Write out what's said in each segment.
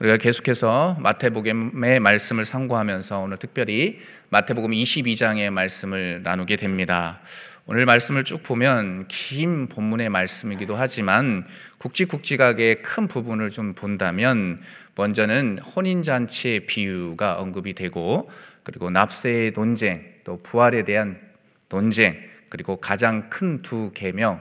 우리가 계속해서 마태복음의 말씀을 상고하면서 오늘 특별히 마태복음 22장의 말씀을 나누게 됩니다. 오늘 말씀을 쭉 보면 긴 본문의 말씀이기도 하지만 굵직굵직하게 큰 부분을 좀 본다면 먼저는 혼인잔치의 비유가 언급이 되고 그리고 납세의 논쟁 또 부활에 대한 논쟁 그리고 가장 큰 두 계명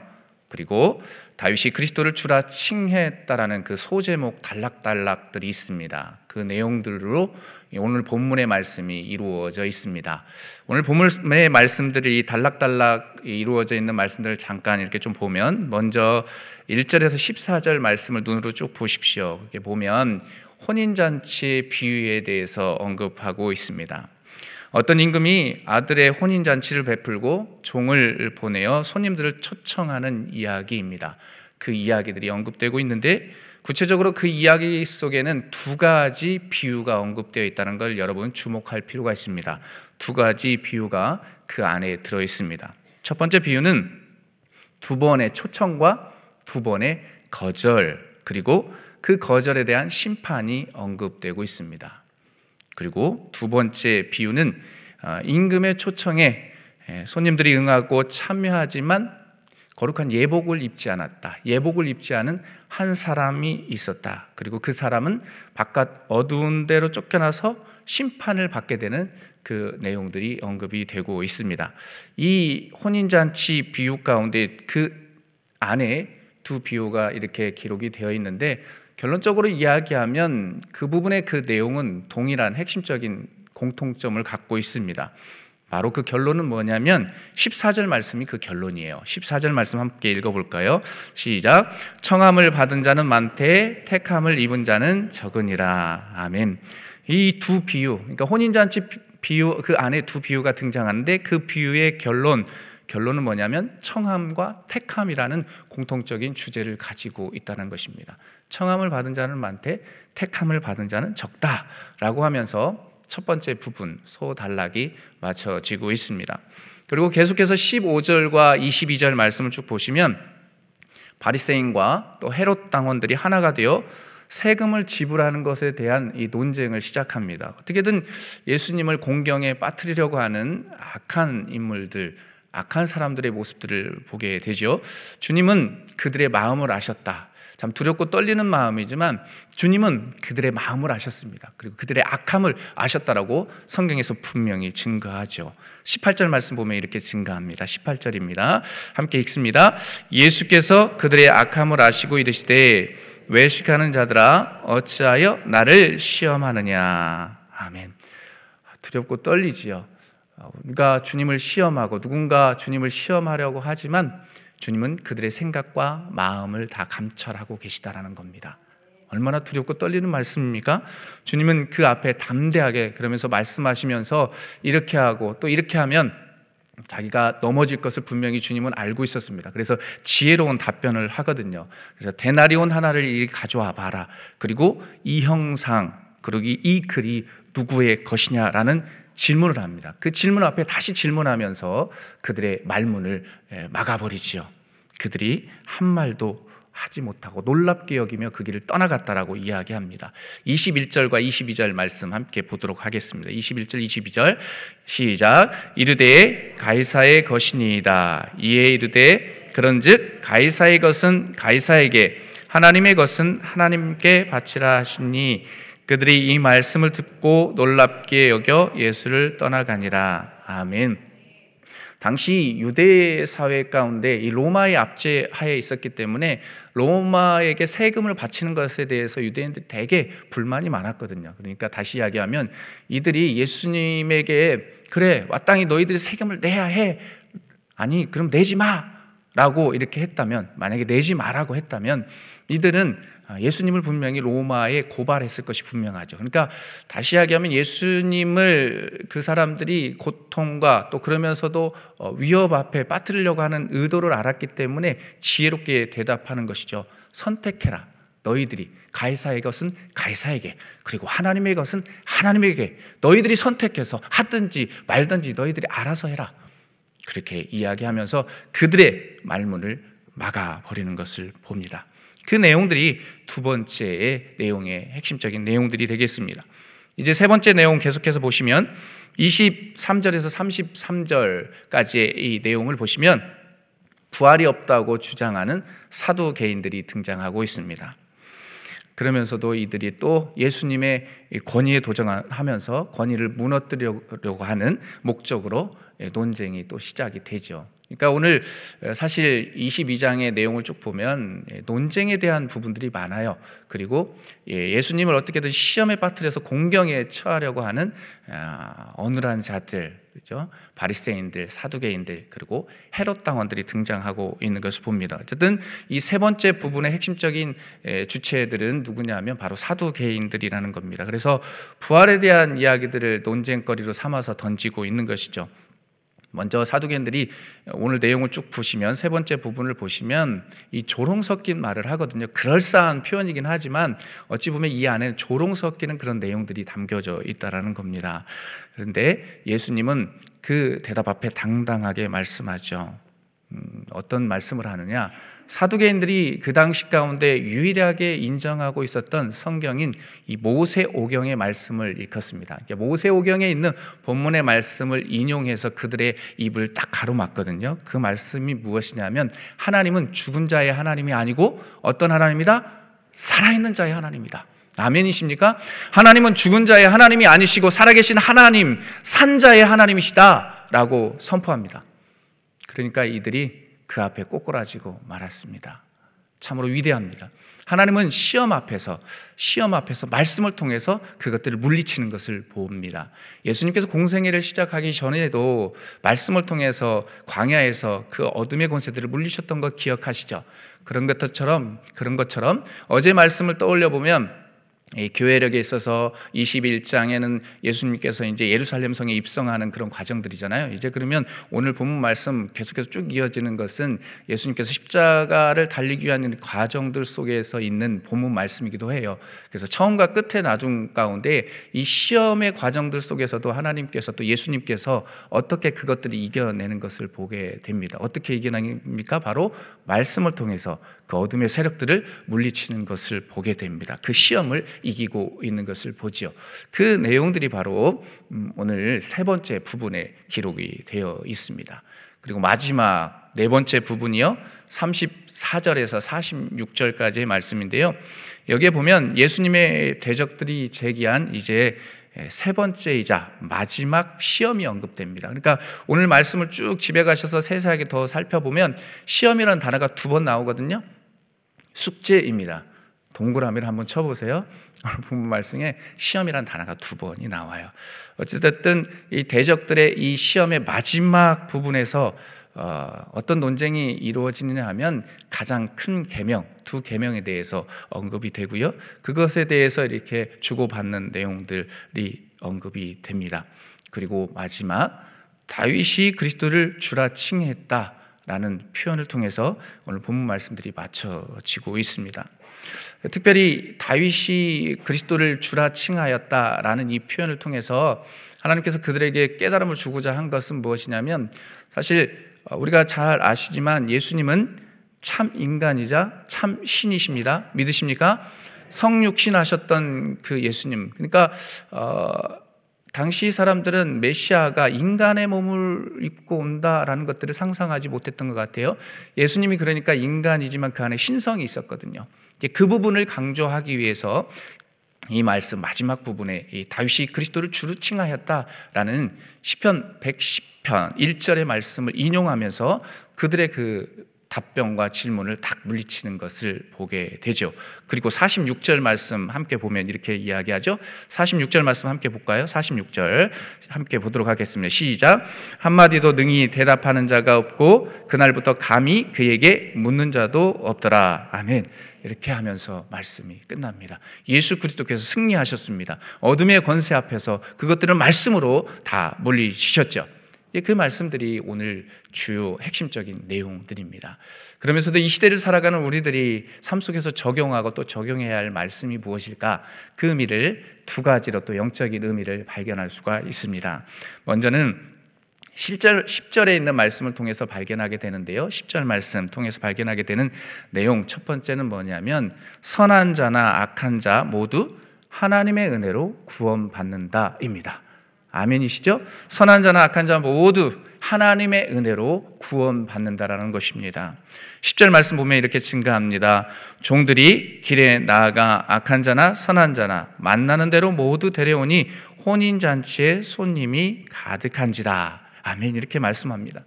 그리고 다윗이 그리스도를 주라 칭했다라는 그 소제목 단락단락들이 있습니다. 그 내용들로 오늘 본문의 말씀이 이루어져 있습니다. 오늘 본문의 말씀들이 단락단락 이루어져 있는 말씀들을 잠깐 이렇게 좀 보면 먼저 1절에서 14절 말씀을 눈으로 쭉 보십시오. 이렇게 보면 혼인잔치의 비유에 대해서 언급하고 있습니다. 어떤 임금이 아들의 혼인 잔치를 베풀고 종을 보내어 손님들을 초청하는 이야기입니다. 그 이야기들이 언급되고 있는데 구체적으로 그 이야기 속에는 두 가지 비유가 언급되어 있다는 걸 여러분 주목할 필요가 있습니다. 두 가지 비유가 그 안에 들어 있습니다. 첫 번째 비유는 두 번의 초청과 두 번의 거절 그리고 그 거절에 대한 심판이 언급되고 있습니다. 그리고 두 번째 비유는 어, 임금의 초청에 손님들이 응하고 참여하지만 거룩한 예복을 입지 않았다. 예복을 입지 않은 한 사람이 있었다. 그리고 그 사람은 바깥 어두운 데로 쫓겨나서 심판을 받게 되는 그 내용들이 언급이 되고 있습니다. 이 혼인잔치 비유 가운데 그 안에 두 비유가 이렇게 기록이 되어 있는데 결론적으로 이야기하면 그 부분의 그 내용은 동일한 핵심적인 공통점을 갖고 있습니다. 바로 그 결론은 뭐냐면 14절 말씀이 그 결론이에요. 14절 말씀 함께 읽어볼까요? 시작. 청함을 받은 자는 많되 택함을 입은 자는 적으니라. 아멘. 이 두 비유, 그러니까 혼인잔치 비유 그 안에 두 비유가 등장하는데 그 비유의 결론 결론은 뭐냐면 청함과 택함이라는 공통적인 주제를 가지고 있다는 것입니다. 청함을 받은 자는 많되 택함을 받은 자는 적다라고 하면서 첫 번째 부분 소단락이 맞춰지고 있습니다. 그리고 계속해서 15절과 22절 말씀을 쭉 보시면 바리새인과 또 헤롯 당원들이 하나가 되어 세금을 지불하는 것에 대한 이 논쟁을 시작합니다. 어떻게든 예수님을 공경에 빠뜨리려고 하는 악한 인물들, 악한 사람들의 모습들을 보게 되죠. 주님은 그들의 마음을 아셨다. 참 두렵고 떨리는 마음이지만 주님은 그들의 마음을 아셨습니다. 그리고 그들의 악함을 아셨다라고 성경에서 분명히 증거하죠. 18절 말씀 보면 이렇게 증거합니다. 18절입니다. 함께 읽습니다. 예수께서 그들의 악함을 아시고 이르시되 외식하는 자들아 어찌하여 나를 시험하느냐. 아멘. 두렵고 떨리지요. 누가 주님을 시험하고 누군가 주님을 시험하려고 하지만 주님은 그들의 생각과 마음을 다 감찰하고 계시다라는 겁니다. 얼마나 두렵고 떨리는 말씀입니까? 주님은 그 앞에 담대하게 그러면서 말씀하시면서 이렇게 하고 또 이렇게 하면 자기가 넘어질 것을 분명히 주님은 알고 있었습니다. 그래서 지혜로운 답변을 하거든요. 그래서 대나리온 하나를 가져와 봐라. 그리고 이 형상, 그리고 이 글이 누구의 것이냐라는 질문을 합니다. 그 질문 앞에 다시 질문하면서 그들의 말문을 막아버리지요. 그들이 한 말도 하지 못하고 놀랍게 여기며 그 길을 떠나갔다라고 이야기합니다. 21절과 22절 말씀 함께 보도록 하겠습니다. 21절, 22절 시작. 이르되 가이사의 것이니이다. 이에 이르되 그런즉 가이사의 것은 가이사에게 하나님의 것은 하나님께 바치라 하시니 그들이 이 말씀을 듣고 놀랍게 여겨 예수를 떠나가니라. 아멘. 당시 유대 사회 가운데 이 로마의 압제 하에 있었기 때문에 로마에게 세금을 바치는 것에 대해서 유대인들이 되게 불만이 많았거든요. 그러니까 다시 이야기하면 이들이 예수님에게 그래 마땅히 너희들이 세금을 내야 해. 아니 그럼 내지 마. 라고 이렇게 했다면 만약에 내지 마라고 했다면 이들은 아, 예수님을 분명히 로마에 고발했을 것이 분명하죠. 그러니까 다시 이야기하면 예수님을 그 사람들이 고통과 또 그러면서도 어, 위협 앞에 빠뜨리려고 하는 의도를 알았기 때문에 지혜롭게 대답하는 것이죠. 선택해라. 너희들이 가이사의 것은 가이사에게 그리고 하나님의 것은 하나님에게 너희들이 선택해서 하든지 말든지 너희들이 알아서 해라. 그렇게 이야기하면서 그들의 말문을 막아버리는 것을 봅니다. 그 내용들이 두 번째의 내용의 핵심적인 내용들이 되겠습니다. 이제 세 번째 내용 계속해서 보시면 23절에서 33절까지의 이 내용을 보시면 부활이 없다고 주장하는 사두 개인들이 등장하고 있습니다. 그러면서도 이들이 또 예수님의 권위에 도전하면서 권위를 무너뜨리려고 하는 목적으로 논쟁이 또 시작이 되죠. 그러니까 오늘 사실 22장의 내용을 쭉 보면 논쟁에 대한 부분들이 많아요. 그리고 예, 예수님을 어떻게든 시험에 빠뜨려서 공경에 처하려고 하는 아, 어눌한 자들, 그죠? 바리새인들, 사두개인들, 그리고 헤롯 당원들이 등장하고 있는 것을 봅니다. 어쨌든 이 세 번째 부분의 핵심적인 주체들은 누구냐면 바로 사두개인들이라는 겁니다. 그래서 부활에 대한 이야기들을 논쟁거리로 삼아서 던지고 있는 것이죠. 먼저 사두개인들이 오늘 내용을 쭉 보시면 세 번째 부분을 보시면 이 조롱 섞인 말을 하거든요. 그럴싸한 표현이긴 하지만 어찌 보면 이 안에 조롱 섞이는 그런 내용들이 담겨져 있다라는 겁니다. 그런데 예수님은 그 대답 앞에 당당하게 말씀하죠. 음, 어떤 말씀을 하느냐? 사두개인들이 그 당시 가운데 유일하게 인정하고 있었던 성경인 이 모세오경의 말씀을 읽었습니다. 모세오경에 있는 본문의 말씀을 인용해서 그들의 입을 딱 가로막거든요. 그 말씀이 무엇이냐면 하나님은 죽은 자의 하나님이 아니고 어떤 하나님이다? 살아있는 자의 하나님이다. 아멘이십니까? 하나님은 죽은 자의 하나님이 아니시고 살아계신 하나님, 산자의 하나님이시다. 라고 선포합니다. 그러니까 이들이 그 앞에 꼬꾸라지고 말았습니다. 참으로 위대합니다. 하나님은 시험 앞에서 시험 앞에서 말씀을 통해서 그것들을 물리치는 것을 봅니다. 예수님께서 공생애를 시작하기 전에도 말씀을 통해서 광야에서 그 어둠의 권세들을 물리쳤던 것 기억하시죠? 그런 것처럼 그런 것처럼 어제 말씀을 떠올려 보면 이 교회력에 있어서 21장에는 예수님께서 이제 예루살렘 성에 입성하는 그런 과정들이잖아요. 이제 그러면 오늘 본문 말씀 계속해서 쭉 이어지는 것은 예수님께서 십자가를 달리기 위한 과정들 속에서 있는 본문 말씀이기도 해요. 그래서 처음과 끝의 나중 가운데 이 시험의 과정들 속에서도 하나님께서 또 예수님께서 어떻게 그것들을 이겨내는 것을 보게 됩니다. 어떻게 이겨냅니까? 바로 말씀을 통해서 그 어둠의 세력들을 물리치는 것을 보게 됩니다. 그 시험을 이기고 있는 것을 보지요. 그 내용들이 바로 음, 오늘 세 번째 부분에 기록이 되어 있습니다. 그리고 마지막 네 번째 부분이요. 34절에서 46절까지의 말씀인데요. 여기에 보면 예수님의 대적들이 제기한 이제 세 번째이자 마지막 시험이 언급됩니다. 그러니까 오늘 말씀을 쭉 집에 가셔서 세세하게 더 살펴보면 시험이라는 단어가 두 번 나오거든요. 숙제입니다. 동그라미를 한번 쳐보세요. 본문 말씀에 시험이란 단어가 두 번이 나와요. 어찌됐든 이 대적들의 이 시험의 마지막 부분에서 어, 떤 논쟁이 이루어지느냐 하면 가장 큰 계명 두 계명에 대해서 언급이 되고요. 그것에 대해서 이렇게 주고받는 내용들이 언급이 됩니다. 그리고 마지막 다윗이 그리스도를 주라 칭했다 라는 표현을 통해서 오늘 본문 말씀들이 맞춰지고 있습니다. 특별히 다윗이 그리스도를 주라 칭하였다라는 이 표현을 통해서 하나님께서 그들에게 깨달음을 주고자 한 것은 무엇이냐면 사실 우리가 잘 아시지만 예수님은 참 인간이자 참 신이십니다. 믿으십니까? 성육신 하셨던 그 예수님. 그러니까 어, 당시 사람들은 메시아가 인간의 몸을 입고 온다라는 것들을 상상하지 못했던 것 같아요. 예수님이 그러니까 인간이지만 그 안에 신성이 있었거든요. 그 부분을 강조하기 위해서 이 말씀 마지막 부분에 다윗이 그리스도를 주로 칭하였다라는 시편 110편 1절의 말씀을 인용하면서 그들의 그 답변과 질문을 딱 물리치는 것을 보게 되죠. 그리고 46절 말씀 함께 보면 이렇게 이야기하죠. 46절 말씀 함께 볼까요? 46절 함께 보도록 하겠습니다. 시작. 한마디도 능히 대답하는 자가 없고 그날부터 감히 그에게 묻는 자도 없더라. 아멘. 이렇게 하면서 말씀이 끝납니다. 예수 그리스도께서 승리하셨습니다. 어둠의 권세 앞에서 그것들을 말씀으로 다 물리치셨죠. 예, 그 말씀들이 오늘 주요 핵심적인 내용들입니다. 그러면서도 이 시대를 살아가는 우리들이 삶 속에서 적용하고 또 적용해야 할 말씀이 무엇일까? 그 의미를 두 가지로 또 영적인 의미를 발견할 수가 있습니다. 먼저는 실절 10절에 있는 말씀을 통해서 발견하게 되는데요. 10절 말씀 통해서 발견하게 되는 내용 첫 번째는 뭐냐면 선한 자나 악한 자 모두 하나님의 은혜로 구원받는다입니다. 아멘이시죠? 선한 자나 악한 자 모두 하나님의 은혜로 구원받는다라는 것입니다. 10절 말씀 보면 이렇게 증거합니다. 종들이 길에 나아가 악한 자나 선한 자나 만나는 대로 모두 데려오니 혼인 잔치에 손님이 가득한지라. 아멘 이렇게 말씀합니다.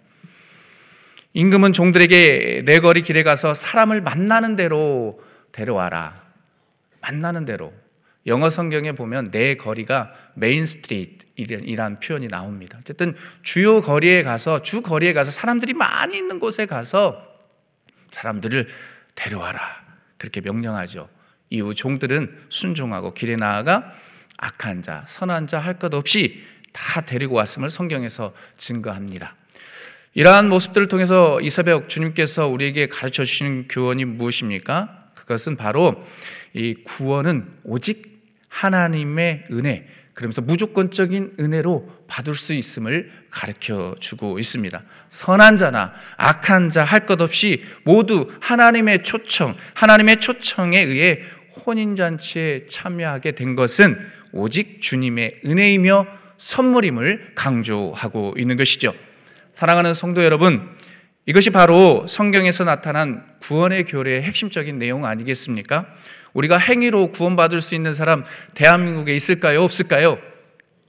임금은 종들에게 네거리 길에 가서 사람을 만나는 대로 데려와라. 만나는 대로. 영어 성경에 보면 네거리가 main street 이란 표현이 나옵니다. 어쨌든 주요 거리에 가서 주 거리에 가서 사람들이 많이 있는 곳에 가서 사람들을 데려와라. 그렇게 명령하죠. 이후 종들은 순종하고 길에 나아가 악한 자, 선한 자 할 것 없이 다 데리고 왔음을 성경에서 증거합니다. 이러한 모습들을 통해서 이사벽 주님께서 우리에게 가르쳐 주시는 교훈이 무엇입니까? 그것은 바로 이 구원은 오직 하나님의 은혜, 그러면서 무조건적인 은혜로 받을 수 있음을 가르쳐 주고 있습니다. 선한 자나 악한 자 할 것 없이 모두 하나님의 초청, 하나님의 초청에 의해 혼인잔치에 참여하게 된 것은 오직 주님의 은혜이며 선물임을 강조하고 있는 것이죠. 사랑하는 성도 여러분, 이것이 바로 성경에서 나타난 구원의 교례의 핵심적인 내용 아니겠습니까? 우리가 행위로 구원받을 수 있는 사람 대한민국에 있을까요? 없을까요?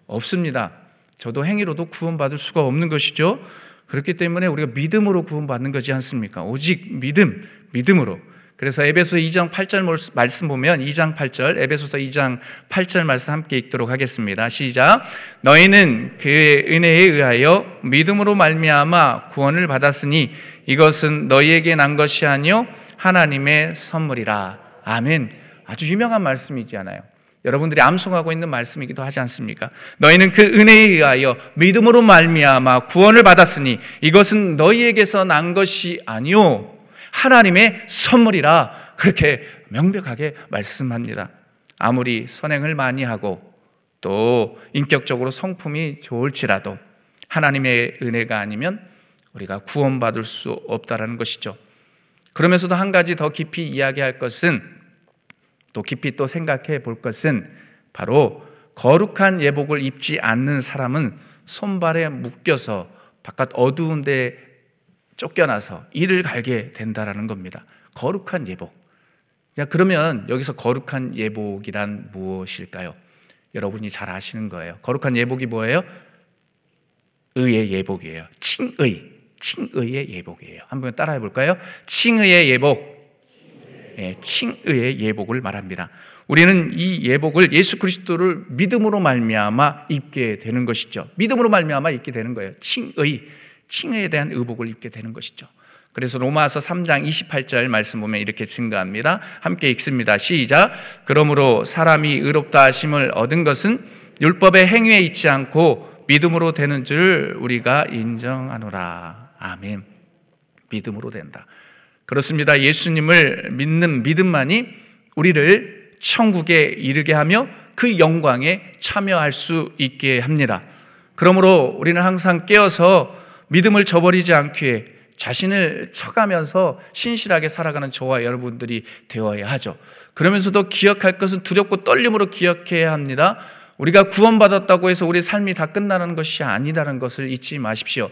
없습니다. 저도 행위로도 구원받을 수가 없는 것이죠. 그렇기 때문에 우리가 믿음으로 구원받는 거지 않습니까? 오직 믿음, 믿음으로. 그래서 에베소 2장 8절 말씀 보면 2장 8절 에베소서 2장 8절 말씀 함께 읽도록 하겠습니다. 시작. 너희는 그의 은혜에 의하여 믿음으로 말미암아 구원을 받았으니 이것은 너희에게 난 것이 아니요 하나님의 선물이라. 아멘. 아주 유명한 말씀이지 않아요. 여러분들이 암송하고 있는 말씀이기도 하지 않습니까? 너희는 그 은혜에 의하여 믿음으로 말미암아 구원을 받았으니 이것은 너희에게서 난 것이 아니요 하나님의 선물이라 그렇게 명백하게 말씀합니다. 아무리 선행을 많이 하고 또 인격적으로 성품이 좋을지라도 하나님의 은혜가 아니면 우리가 구원받을 수 없다라는 것이죠. 그러면서도 한 가지 더 깊이 이야기할 것은 또 깊이 또 생각해 볼 것은 바로 거룩한 예복을 입지 않는 사람은 손발에 묶여서 바깥 어두운 데 쫓겨나서 이를 갈게 된다라는 겁니다. 거룩한 예복. 그러면 여기서 거룩한 예복이란 무엇일까요? 여러분이 잘 아시는 거예요. 거룩한 예복이 뭐예요? 의의 예복이에요. 칭의. 칭의의 예복이에요. 한번 따라해 볼까요? 칭의의 예복. 예, 칭의의 예복을 말합니다. 우리는 이 예복을 예수 그리스도를 믿음으로 말미암아 입게 되는 것이죠. 믿음으로 말미암아 입게 되는 거예요. 칭의. 칭에 대한 의복을 입게 되는 것이죠. 그래서 로마서 3장 28절 말씀 보면 이렇게 증가합니다. 함께 읽습니다. 시작. 그러므로 사람이 의롭다 하심을 얻은 것은 율법의 행위에 있지 않고 믿음으로 되는 줄 우리가 인정하노라. 아멘. 믿음으로 된다. 그렇습니다. 예수님을 믿는 믿음만이 우리를 천국에 이르게 하며 그 영광에 참여할 수 있게 합니다. 그러므로 우리는 항상 깨어서 믿음을 저버리지 않기에 자신을 쳐가면서 신실하게 살아가는 저와 여러분들이 되어야 하죠. 그러면서도 기억할 것은 두렵고 떨림으로 기억해야 합니다. 우리가 구원받았다고 해서 우리 삶이 다 끝나는 것이 아니다는 것을 잊지 마십시오.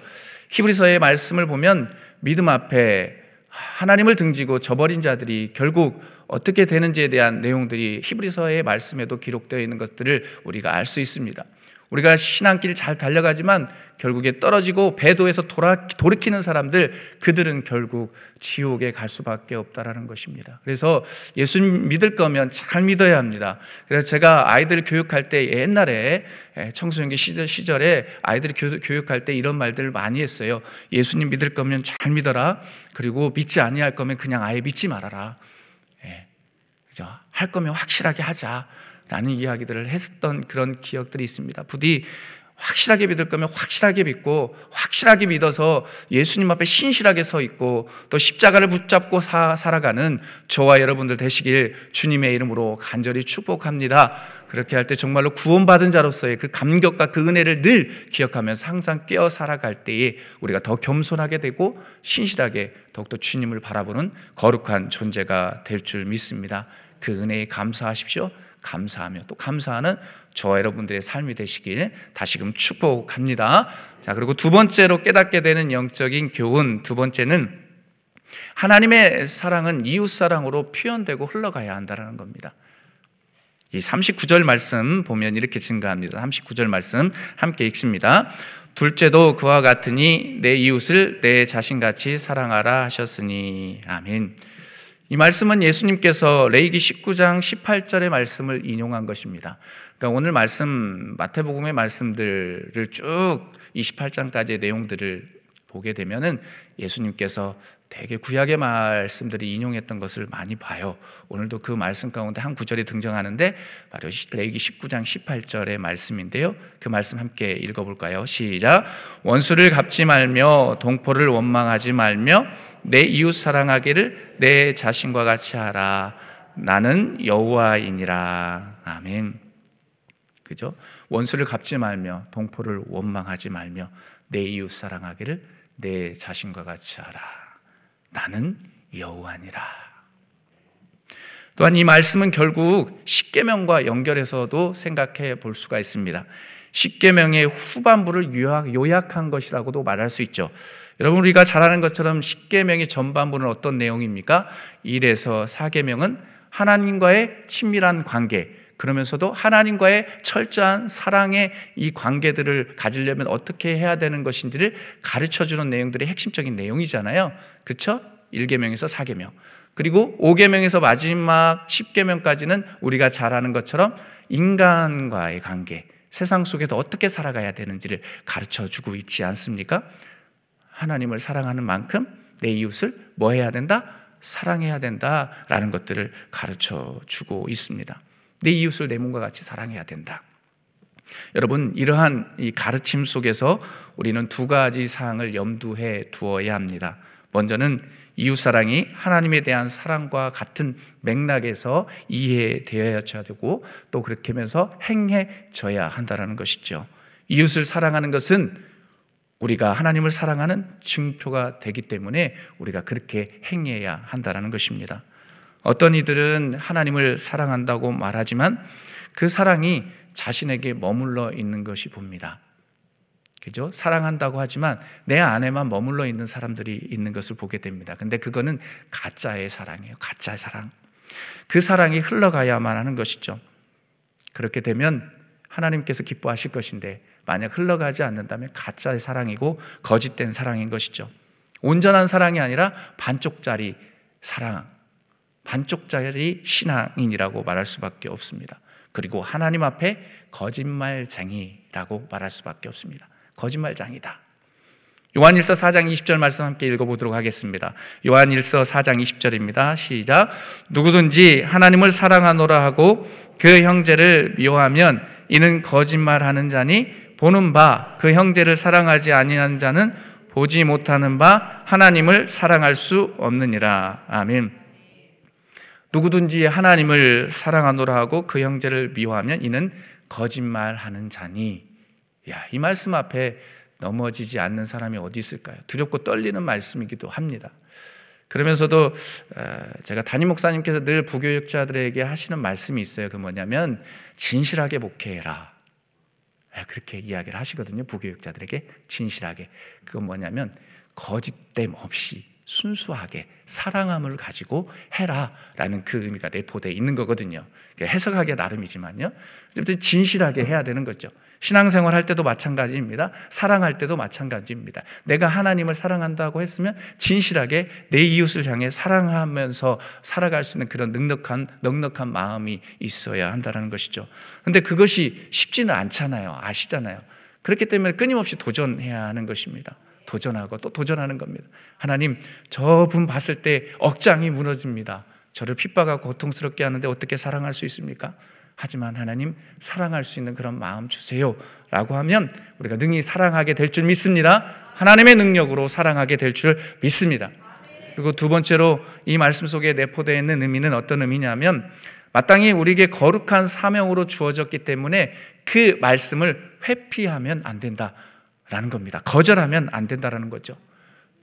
히브리서의 말씀을 보면 믿음 앞에 하나님을 등지고 저버린 자들이 결국 어떻게 되는지에 대한 내용들이 히브리서의 말씀에도 기록되어 있는 것들을 우리가 알 수 있습니다. 우리가 신앙길 잘 달려가지만 결국에 떨어지고 배도에서 돌아, 돌이키는 사람들 그들은 결국 지옥에 갈 수밖에 없다라는 것입니다. 그래서 예수 믿을 거면 잘 믿어야 합니다. 그래서 제가 아이들 교육할 때 옛날에 청소년기 시절, 에 아이들 교육할 때 이런 말들을 많이 했어요. 예수님 믿을 거면 잘 믿어라. 그리고 믿지 아니할 거면 그냥 아예 믿지 말아라. 예. 할 거면 확실하게 하자. 라는 이야기들을 했던 그런 기억들이 있습니다. 부디 확실하게 믿을 거면 확실하게 믿고 확실하게 믿어서 예수님 앞에 신실하게 서 있고 또 십자가를 붙잡고 사, 살아가는 저와 여러분들 되시길 주님의 이름으로 간절히 축복합니다. 그렇게 할 때 정말로 구원받은 자로서의 그 감격과 그 은혜를 늘 기억하면서 항상 깨어 살아갈 때에 우리가 더 겸손하게 되고 신실하게 더욱더 주님을 바라보는 거룩한 존재가 될 줄 믿습니다. 그 은혜에 감사하십시오. 감사하며 또 감사하는 저와 여러분들의 삶이 되시길 다시금 축복합니다. 자, 그리고 두 번째로 깨닫게 되는 영적인 교훈, 두 번째는 하나님의 사랑은 이웃 사랑으로 표현되고 흘러가야 한다는 겁니다. 이 39절 말씀 보면 이렇게 증가합니다. 39절 말씀 함께 읽습니다. 둘째도 그와 같으니 내 이웃을 내 자신같이 사랑하라 하셨으니 아멘. 이 말씀은 예수님께서 레이기 19장 18절의 말씀을 인용한 것입니다. 그러니까 오늘 말씀 마태복음의 말씀들을 쭉 28장까지의 내용들을 보게 되면은 예수님께서 되게 구약의 말씀들이 인용했던 것을 많이 봐요. 오늘도 그 말씀 가운데 한 구절이 등장하는데 바로 레이기 19장 18절의 말씀인데요. 그 말씀 함께 읽어 볼까요? 시작. 원수를 갚지 말며 동포를 원망하지 말며 내 이웃 사랑하기를 내 자신과 같이 하라. 나는 여호와이니라. 아멘. 그죠? 원수를 갚지 말며 동포를 원망하지 말며 내 이웃 사랑하기를 내 자신과 같이 하라. 나는 여호와니라. 또한 이 말씀은 결국 십계명과 연결해서도 생각해 볼 수가 있습니다. 십계명의 후반부를 요약 한 것이라고도 말할 수 있죠. 여러분 우리가 잘 아는 것처럼 십계명의 전반부는 어떤 내용입니까? 1에서 4계명은 하나님과의 친밀한 관계, 그러면서도 하나님과의 철저한 사랑의 이 관계들을 가지려면 어떻게 해야 되는 것인지를 가르쳐 주는 내용들이 핵심적인 내용이잖아요. 그렇죠? 1계명에서 4계명. 그리고 5계명에서 마지막 10계명까지는 우리가 잘 아는 것처럼 인간과의 관계, 세상 속에서 어떻게 살아가야 되는지를 가르쳐 주고 있지 않습니까? 하나님을 사랑하는 만큼 내 이웃을 뭐 해야 된다? 사랑해야 된다라는 것들을 가르쳐 주고 있습니다. 내 이웃을 내 몸과 같이 사랑해야 된다. 여러분, 이러한 이 가르침 속에서 우리는 두 가지 사항을 염두해 두어야 합니다. 먼저는 이웃 사랑이 하나님에 대한 사랑과 같은 맥락에서 이해되어야 되고 또 그렇게 하면서 행해져야 한다는 것이죠. 이웃을 사랑하는 것은 우리가 하나님을 사랑하는 증표가 되기 때문에 우리가 그렇게 행해야 한다는 것입니다. 어떤 이들은 하나님을 사랑한다고 말하지만 그 사랑이 자신에게 머물러 있는 것이 봅니다. 그죠? 사랑한다고 하지만 내 안에만 머물러 있는 사람들이 있는 것을 보게 됩니다. 근데 그거는 가짜의 사랑이에요. 가짜의 사랑. 그 사랑이 흘러가야만 하는 것이죠. 그렇게 되면 하나님께서 기뻐하실 것인데 만약 흘러가지 않는다면 가짜의 사랑이고 거짓된 사랑인 것이죠. 온전한 사랑이 아니라 반쪽짜리 사랑, 반쪽짜리 신앙인이라고 말할 수밖에 없습니다. 그리고 하나님 앞에 거짓말쟁이라고 말할 수밖에 없습니다. 거짓말장이다. 요한일서 4장 20절 말씀 함께 읽어보도록 하겠습니다. 요한일서 4장 20절입니다. 시작. 누구든지 하나님을 사랑하노라 하고 그 형제를 미워하면 이는 거짓말하는 자니 보는 바 그 형제를 사랑하지 아니하는 자는 보지 못하는 바 하나님을 사랑할 수 없느니라. 아멘. 누구든지 하나님을 사랑하노라 하고 그 형제를 미워하면 이는 거짓말하는 자니. 야, 이 말씀 앞에 넘어지지 않는 사람이 어디 있을까요? 두렵고 떨리는 말씀이기도 합니다. 그러면서도 어, 제가 담임 목사님께서 늘 부교육자들에게 하시는 말씀이 있어요. 그 뭐냐면 진실하게 목회해라. 예, 그렇게 이야기를 하시거든요. 부교육자들에게 진실하게. 그건 뭐냐면 거짓됨 없이 순수하게 사랑함을 가지고 해라라는 그 의미가 내포되어 있는 거거든요. 해석하기 나름이지만요. 진실하게 해야 되는 거죠. 신앙생활 할 때도 마찬가지입니다. 사랑할 때도 마찬가지입니다. 내가 하나님을 사랑한다고 했으면 진실하게 내 이웃을 향해 사랑하면서 살아갈 수 있는 그런 넉넉한 넉넉한 마음이 있어야 한다는 것이죠. 근데 그것이 쉽지는 않잖아요. 아시잖아요. 그렇기 때문에 끊임없이 도전해야 하는 것입니다. 도전하고 또 도전하는 겁니다. 하나님, 저 분 봤을 때 억장이 무너집니다. 저를 핍박하고 고통스럽게 하는데 어떻게 사랑할 수 있습니까? 하지만 하나님 사랑할 수 있는 그런 마음 주세요. 라고 하면 우리가 능히 사랑하게 될 줄 믿습니다. 하나님의 능력으로 사랑하게 될 줄 믿습니다. 그리고 두 번째로 이 말씀 속에 내포되어 있는 의미는 어떤 의미냐면 마땅히 우리에게 거룩한 사명으로 주어졌기 때문에 그 말씀을 회피하면 안 된다 라는 겁니다. 거절하면 안 된다라는 거죠.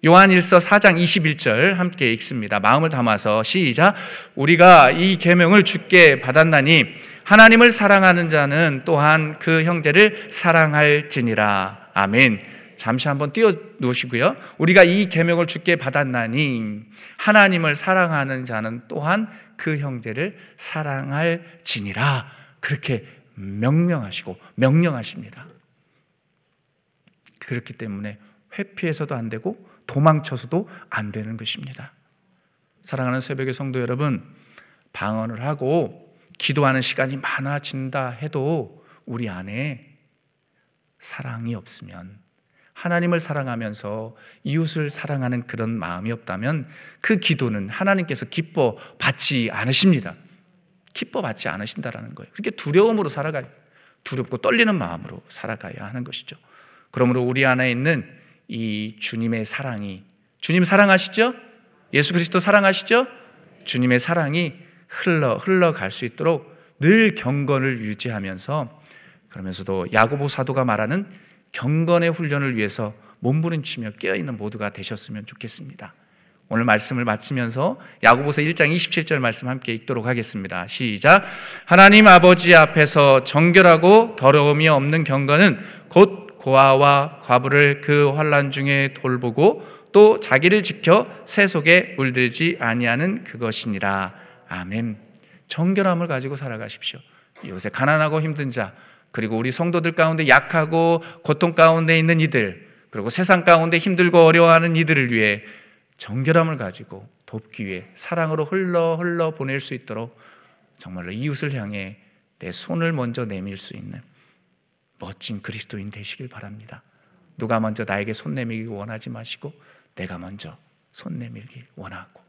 요한일서 4장 21절 함께 읽습니다. 마음을 담아서 시작. 우리가 이 계명을 주께 받았나니 하나님을 사랑하는 자는 또한 그 형제를 사랑할지니라. 아멘. 잠시 한번 띄워 놓으시고요. 우리가 이 계명을 주께 받았나니 하나님을 사랑하는 자는 또한 그 형제를 사랑할지니라. 그렇게 명명하시고 명령하십니다. 그렇기 때문에 회피해서도 안 되고 도망쳐서도 안 되는 것입니다. 사랑하는 새벽의 성도 여러분, 방언을 하고 기도하는 시간이 많아진다 해도 우리 안에 사랑이 없으면 하나님을 사랑하면서 이웃을 사랑하는 그런 마음이 없다면 그 기도는 하나님께서 기뻐 받지 않으십니다. 기뻐 받지 않으신다라는 거예요. 그렇게 두려움으로 살아가요. 두렵고 떨리는 마음으로 살아가야 하는 것이죠. 그러므로 우리 안에 있는 이 주님의 사랑이 주님 사랑하시죠? 예수 그리스도 사랑하시죠? 주님의 사랑이 흘러 흘러갈 수 있도록 늘 경건을 유지하면서 그러면서도 야고보 사도가 말하는 경건의 훈련을 위해서 몸부림치며 깨어 있는 모두가 되셨으면 좋겠습니다. 오늘 말씀을 마치면서 야고보서 1장 27절 말씀 함께 읽도록 하겠습니다. 시작. 하나님 아버지 앞에서 정결하고 더러움이 없는 경건은 곧 고아와 과부를 그 환란 중에 돌보고 또 자기를 지켜 새 속에 물들지 아니하는 그것이니라. 아멘. 정결함을 가지고 살아가십시오. 요새 가난하고 힘든 자, 그리고 우리 성도들 가운데 약하고 고통 가운데 있는 이들, 그리고 세상 가운데 힘들고 어려워하는 이들을 위해 정결함을 가지고 돕기 위해 사랑으로 흘러 흘러 보낼 수 있도록 정말로 이웃을 향해 내 손을 먼저 내밀 수 있는 멋진 그리스도인 되시길 바랍니다. 누가 먼저 나에게 손 내밀기 원하지 마시고 내가 먼저 손 내밀기 원하고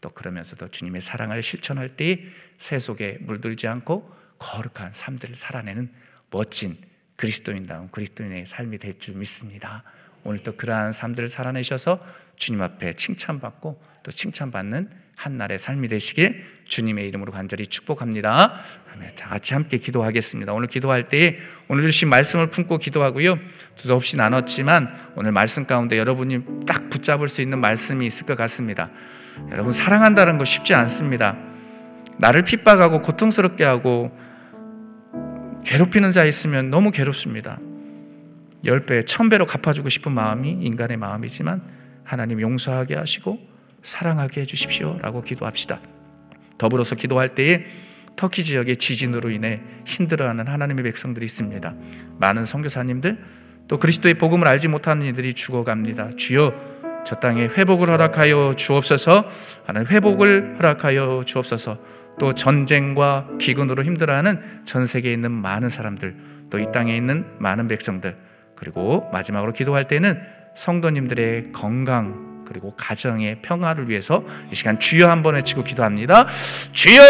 또 그러면서도 주님의 사랑을 실천할 때 새 속에 물들지 않고 거룩한 삶들을 살아내는 멋진 그리스도인다운 그리스도인의 삶이 될 줄 믿습니다. 오늘 또 그러한 삶들을 살아내셔서 주님 앞에 칭찬받고 또 칭찬받는 한날의 삶이 되시길 주님의 이름으로 간절히 축복합니다. 자, 같이 함께 기도하겠습니다. 오늘 기도할 때 오늘 주신 말씀을 품고 기도하고요. 두서없이 나눴지만 오늘 말씀 가운데 여러분이 딱 붙잡을 수 있는 말씀이 있을 것 같습니다. 여러분 사랑한다는 거 쉽지 않습니다. 나를 핍박하고 고통스럽게 하고 괴롭히는 자 있으면 너무 괴롭습니다. 열 배, 천 배로 갚아주고 싶은 마음이 인간의 마음이지만 하나님 용서하게 하시고 사랑하게 해주십시오 라고 기도합시다. 더불어서 기도할 때에 터키 지역의 지진으로 인해 힘들어하는 하나님의 백성들이 있습니다. 많은 선교사님들 또 그리스도의 복음을 알지 못하는 이들이 죽어갑니다. 주여 저 땅에 회복을 허락하여 주옵소서. 하나님 회복을 허락하여 주옵소서. 또 전쟁과 기근으로 힘들어하는 전 세계에 있는 많은 사람들, 또 이 땅에 있는 많은 백성들, 그리고 마지막으로 기도할 때는 성도님들의 건강 그리고 가정의 평화를 위해서 이 시간 주여 한번 외치고 기도합니다. 주여!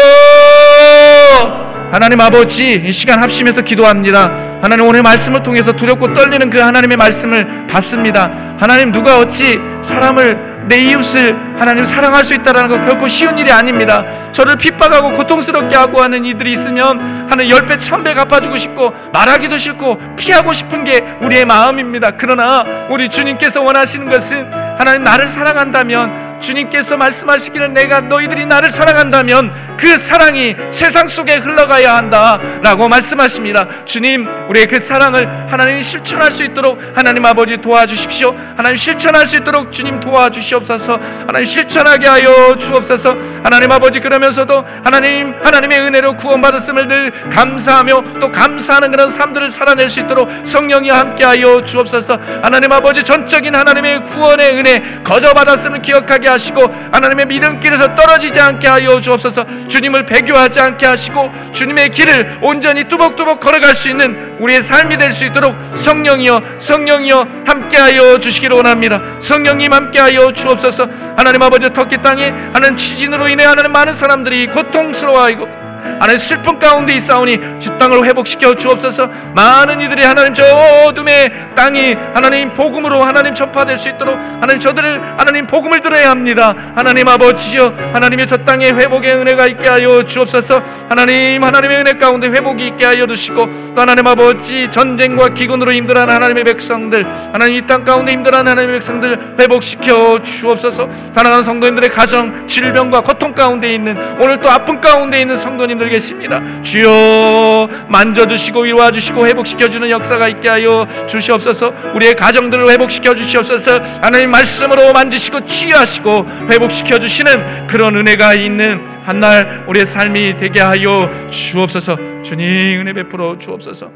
하나님 아버지, 이 시간 합심해서 기도합니다. 하나님 오늘 말씀을 통해서 두렵고 떨리는 그 하나님의 말씀을 받습니다. 하나님 누가 어찌 사람을 내 이웃을 하나님 사랑할 수 있다는 것 결코 쉬운 일이 아닙니다. 저를 핍박하고 고통스럽게 하고 하는 이들이 있으면 하나님 열배 천 배 갚아주고 싶고 말하기도 싫고 피하고 싶은 게 우리의 마음입니다. 그러나 우리 주님께서 원하시는 것은 하나님 나를 사랑한다면 주님께서 말씀하시기는 내가 너희들이 나를 사랑한다면 그 사랑이 세상 속에 흘러가야 한다 라고 말씀하십니다. 주님, 우리의 그 사랑을 하나님 실천할 수 있도록 하나님 아버지 도와주십시오. 하나님 실천할 수 있도록 주님 도와주시옵소서. 하나님 실천하게 하여 주옵소서. 하나님 아버지 그러면서도 하나님 하나님의 은혜로 구원받았음을 늘 감사하며 또 감사하는 그런 삶들을 살아낼 수 있도록 성령이 함께 하여 주옵소서. 하나님 아버지 전적인 하나님의 구원의 은혜 거저 받았음을 기억하게 하시고 하나님의 믿음길에서 떨어지지 않게 하여 주옵소서. 주님을 배교하지 않게 하시고 주님의 길을 온전히 뚜벅뚜벅 걸어갈 수 있는 우리의 삶이 될 수 있도록 성령이여 성령이여 함께하여 주시기를 원합니다. 성령님 함께하여 주옵소서. 하나님 아버지 터키 땅에 하는 지진으로 인해 하는 많은 사람들이 고통스러워하고 하나님 슬픔 가운데 있사오니 주 땅을 회복시켜 주옵소서. 많은 이들이 하나님 저 어둠의 땅이 하나님 복음으로 하나님 전파될 수 있도록 하나님 저들을 하나님 복음을 들어야 합니다. 하나님 아버지여 하나님의 저 땅에 회복의 은혜가 있게 하여 주옵소서. 하나님 하나님의 은혜 가운데 회복이 있게 하여 주시고 또 하나님 아버지 전쟁과 기근으로 힘들어하는 하나님의 백성들 하나님 이 땅 가운데 힘들어하는 하나님의 백성들 회복시켜 주옵소서. 사랑하는 성도님들의 가정 질병과 고통 가운데 있는 오늘 또 아픔 가운데 있는 성도님들 계십니다. 주여 만져주시고 위로와주시고 회복시켜주는 역사가 있게 하여 주시옵소서. 우리의 가정들을 회복시켜 주시옵소서. 하나님 말씀으로 만지시고 치유하시고 회복시켜 주시는 그런 은혜가 있는 한 날 우리의 삶이 되게 하여 주옵소서. 주님 은혜 베풀어 주옵소서.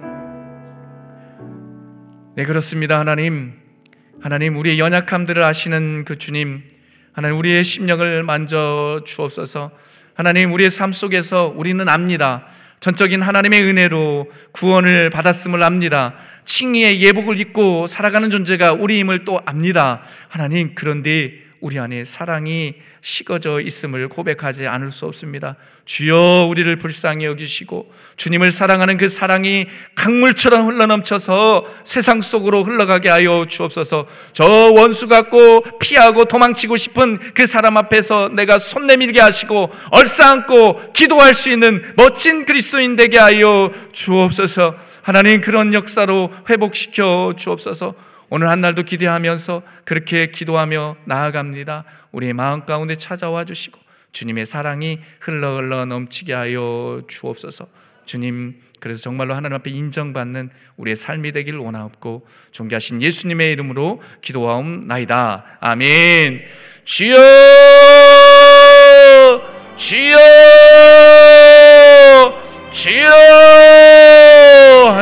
네 그렇습니다 하나님. 하나님 우리의 연약함들을 아시는 그 주님 하나님 우리의 심령을 만져 주옵소서. 하나님 우리의 삶 속에서 우리는 압니다. 전적인 하나님의 은혜로 구원을 받았음을 압니다. 칭의의 예복을 입고 살아가는 존재가 우리임을 또 압니다. 하나님 그런데 우리 안에 사랑이 식어져 있음을 고백하지 않을 수 없습니다. 주여 우리를 불쌍히 여기시고 주님을 사랑하는 그 사랑이 강물처럼 흘러넘쳐서 세상 속으로 흘러가게 하여 주옵소서. 저 원수 같고 피하고 도망치고 싶은 그 사람 앞에서 내가 손 내밀게 하시고 얼싸안고 기도할 수 있는 멋진 그리스도인 되게 하여 주옵소서. 하나님 그런 역사로 회복시켜 주옵소서. 오늘 한 날도 기대하면서 그렇게 기도하며 나아갑니다. 우리의 마음 가운데 찾아와 주시고 주님의 사랑이 흘러 흘러 넘치게 하여 주옵소서. 주님, 그래서 정말로 하나님 앞에 인정받는 우리의 삶이 되길 원하옵고 존귀하신 예수님의 이름으로 기도하옵나이다. 아멘. 주여! 주여!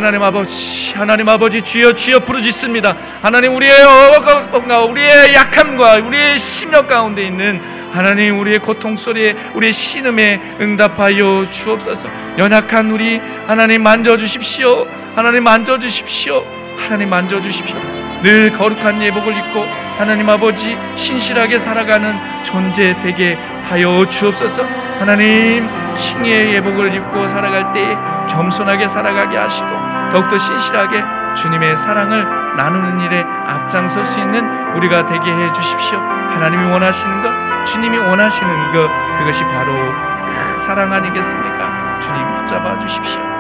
하나님 아버지 하나님 아버지 주여 주여 부르짖습니다. 하나님 우리의 어가 우리의 약함과 우리의 심령 가운데 있는 하나님 우리의 고통 소리에 우리의 신음에 응답하여 주옵소서. 연약한 우리 하나님 만져 주십시오. 하나님 만져 주십시오. 하나님 만져 주십시오. 늘 거룩한 예복을 입고 하나님 아버지 신실하게 살아가는 존재 되게 하여 주옵소서. 하나님 칭의의 예복을 입고 살아갈 때 겸손하게 살아가게 하시고 더욱더 신실하게 주님의 사랑을 나누는 일에 앞장설 수 있는 우리가 되게 해 주십시오. 하나님이 원하시는 것 주님이 원하시는 것 그것이 바로 그 사랑 아니겠습니까? 주님 붙잡아 주십시오